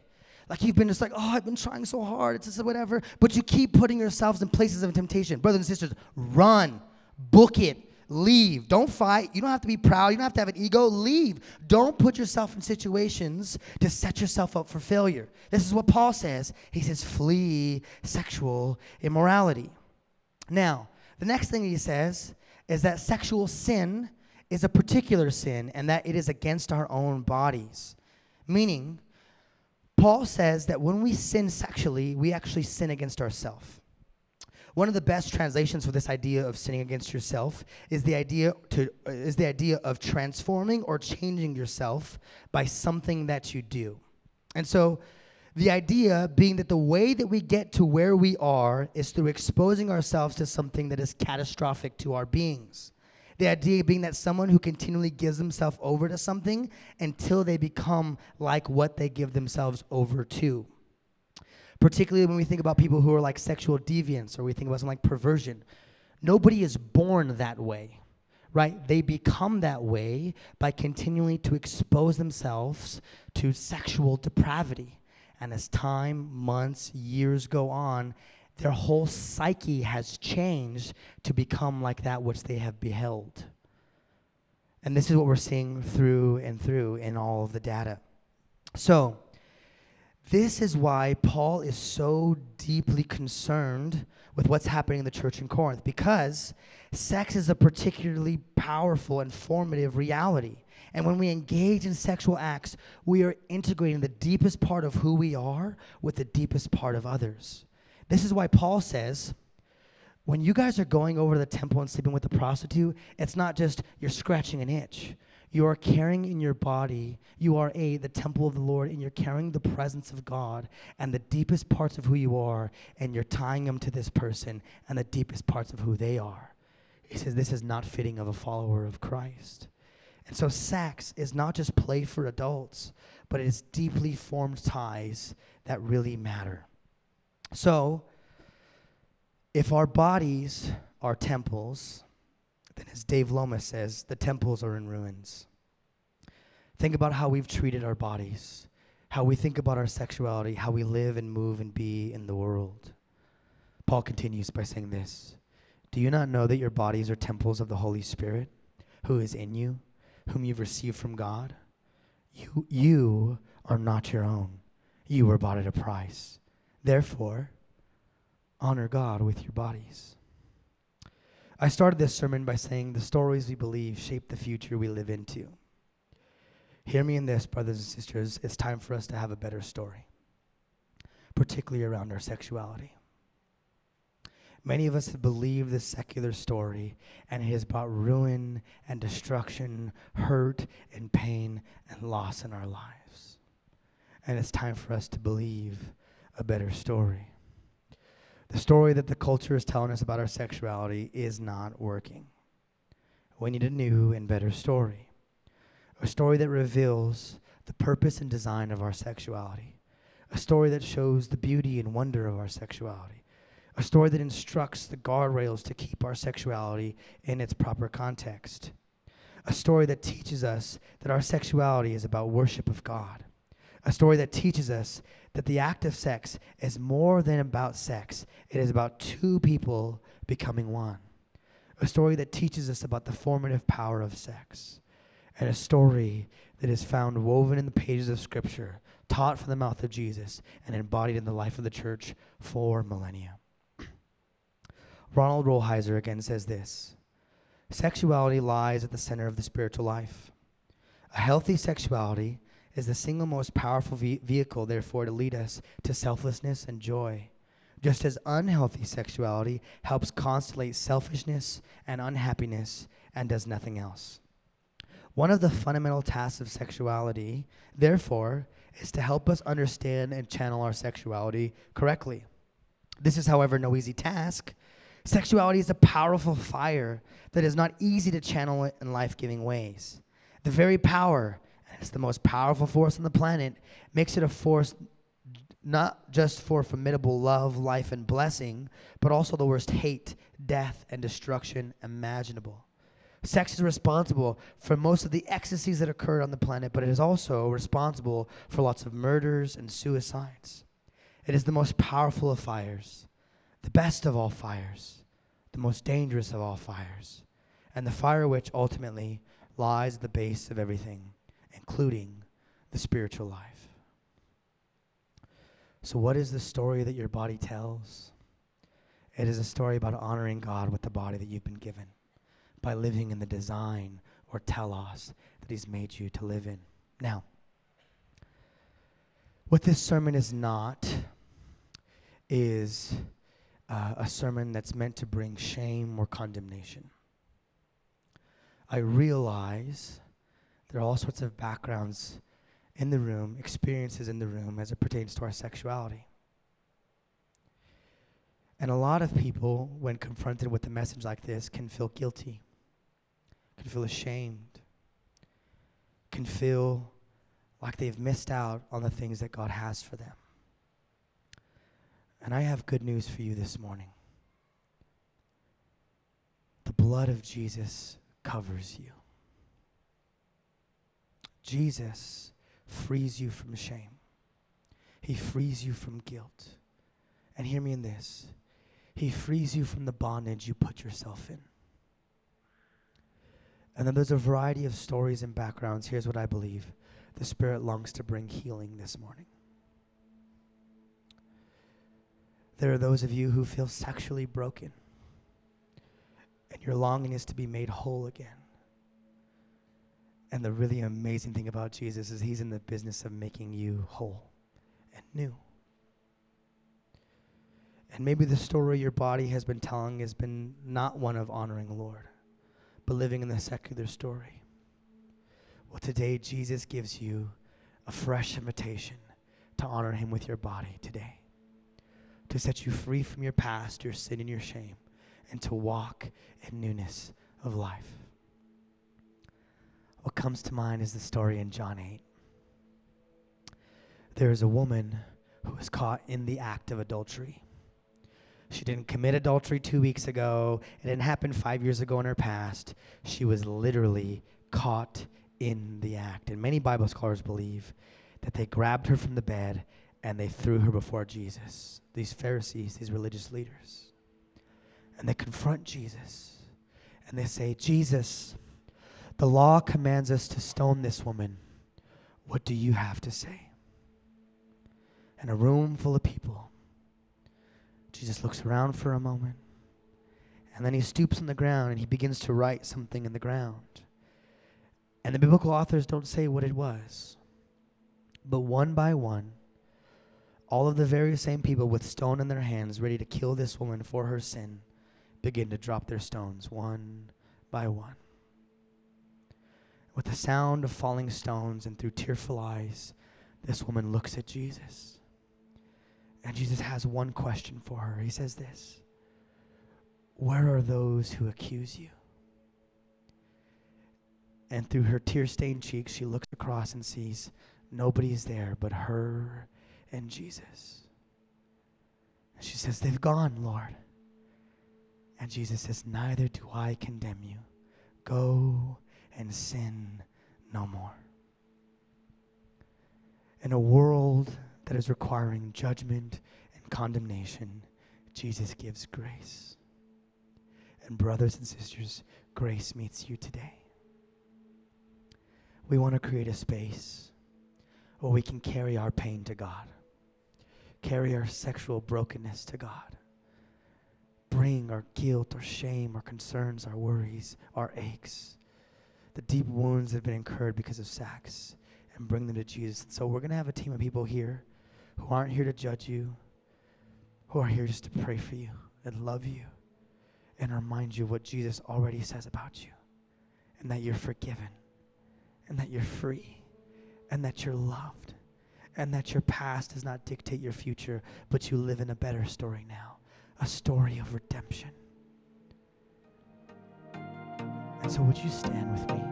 Like you've been just like, oh, I've been trying so hard, it's just whatever. But you keep putting yourselves in places of temptation. Brothers and sisters, run, book it, leave. Don't fight. You don't have to be proud. You don't have to have an ego. Leave. Don't put yourself in situations to set yourself up for failure. This is what Paul says. He says, flee sexual immorality. Now, the next thing he says is that sexual sin is a particular sin and that it is against our own bodies. Meaning, Paul says that when we sin sexually, we actually sin against ourselves. One of the best translations for this idea of sinning against yourself is the idea to uh, is the idea of transforming or changing yourself by something that you do. And so the idea being that the way that we get to where we are is through exposing ourselves to something that is catastrophic to our beings. The idea being that someone who continually gives themselves over to something until they become like what they give themselves over to. Particularly when we think about people who are like sexual deviants or we think about something like perversion. Nobody is born that way, right? They become that way by continually to expose themselves to sexual depravity. And as time, months, years go on, their whole psyche has changed to become like that which they have beheld. And this is what we're seeing through and through in all of the data. So, this is why Paul is so deeply concerned with what's happening in the church in Corinth, because sex is a particularly powerful and formative reality. And when we engage in sexual acts, we are integrating the deepest part of who we are with the deepest part of others. This is why Paul says, when you guys are going over to the temple and sleeping with the prostitute, it's not just you're scratching an itch. You are carrying in your body, you are a the temple of the Lord, and you're carrying the presence of God and the deepest parts of who you are, and you're tying them to this person and the deepest parts of who they are. He says this is not fitting of a follower of Christ. And so sex is not just play for adults, but it is deeply formed ties that really matter. So, if our bodies are temples, then as Dave Lomas says, the temples are in ruins. Think about how we've treated our bodies, how we think about our sexuality, how we live and move and be in the world. Paul continues by saying this Do you not know that your bodies are temples of the Holy Spirit, who is in you, whom you've received from God? You, you are not your own. You were bought at a price. Therefore, honor God with your bodies. I started this sermon by saying the stories we believe shape the future we live into. Hear me in this, brothers and sisters. It's time for us to have a better story, particularly around our sexuality. Many of us have believed this secular story, and it has brought ruin and destruction, hurt and pain and loss in our lives. And it's time for us to believe a better story. The story that the culture is telling us about our sexuality is not working. We need a new and better story. A story that reveals the purpose and design of our sexuality. A story that shows the beauty and wonder of our sexuality. A story that instructs the guardrails to keep our sexuality in its proper context. A story that teaches us that our sexuality is about worship of God. A story that teaches us that the act of sex is more than about sex, it is about two people becoming one. A story that teaches us about the formative power of sex. And a story that is found woven in the pages of Scripture, taught from the mouth of Jesus, and embodied in the life of the church for millennia. Ronald Rolheiser again says this Sexuality lies at the center of the spiritual life. A healthy sexuality is the single most powerful ve- vehicle, therefore, to lead us to selflessness and joy. Just as unhealthy sexuality helps constellate selfishness and unhappiness and does nothing else. One of the fundamental tasks of sexuality, therefore, is to help us understand and channel our sexuality correctly. This is, however, no easy task. Sexuality is a powerful fire that is not easy to channel in life giving ways. The very power the most powerful force on the planet, makes it a force not just for formidable love, life, and blessing, but also the worst hate, death, and destruction imaginable. Sex is responsible for most of the ecstasies that occurred on the planet, but it is also responsible for lots of murders and suicides. It is the most powerful of fires, the best of all fires, the most dangerous of all fires, and the fire which ultimately lies at the base of everything including the spiritual life. So, what is the story that your body tells? It is a story about honoring God with the body that you've been given by living in the design or telos that He's made you to live in. Now, what this sermon is not is uh, a sermon that's meant to bring shame or condemnation. I realize there are all sorts of backgrounds in the room, experiences in the room as it pertains to our sexuality. And a lot of people, when confronted with a message like this, can feel guilty, can feel ashamed, can feel like they've missed out on the things that God has for them. And I have good news for you this morning. The blood of Jesus covers you. Jesus frees you from shame. He frees you from guilt. And hear me in this He frees you from the bondage you put yourself in. And then there's a variety of stories and backgrounds. Here's what I believe the Spirit longs to bring healing this morning. There are those of you who feel sexually broken, and your longing is to be made whole again. And the really amazing thing about Jesus is he's in the business of making you whole and new. And maybe the story your body has been telling has been not one of honoring the Lord, but living in the secular story. Well, today, Jesus gives you a fresh invitation to honor him with your body today, to set you free from your past, your sin, and your shame, and to walk in newness of life. What comes to mind is the story in John 8. There is a woman who was caught in the act of adultery. She didn't commit adultery two weeks ago. It didn't happen five years ago in her past. She was literally caught in the act. And many Bible scholars believe that they grabbed her from the bed and they threw her before Jesus. These Pharisees, these religious leaders. And they confront Jesus. And they say, Jesus, the law commands us to stone this woman. What do you have to say? In a room full of people, Jesus looks around for a moment, and then he stoops on the ground and he begins to write something in the ground. And the biblical authors don't say what it was, but one by one, all of the very same people with stone in their hands, ready to kill this woman for her sin, begin to drop their stones one by one. With the sound of falling stones and through tearful eyes, this woman looks at Jesus. And Jesus has one question for her. He says this Where are those who accuse you? And through her tear stained cheeks, she looks across and sees nobody's there but her and Jesus. And she says, They've gone, Lord. And Jesus says, Neither do I condemn you. Go and sin no more. In a world that is requiring judgment and condemnation, Jesus gives grace. And, brothers and sisters, grace meets you today. We want to create a space where we can carry our pain to God, carry our sexual brokenness to God, bring our guilt, our shame, our concerns, our worries, our aches, the deep wounds that have been incurred because of sex, and bring them to Jesus. And so we're going to have a team of people here who aren't here to judge you, who are here just to pray for you and love you and remind you what Jesus already says about you and that you're forgiven and that you're free and that you're loved and that your past does not dictate your future, but you live in a better story now a story of redemption. And so, would you stand with me?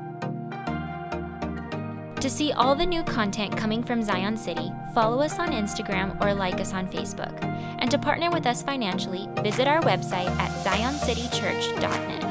To see all the new content coming from Zion City, follow us on Instagram or like us on Facebook. And to partner with us financially, visit our website at zioncitychurch.net.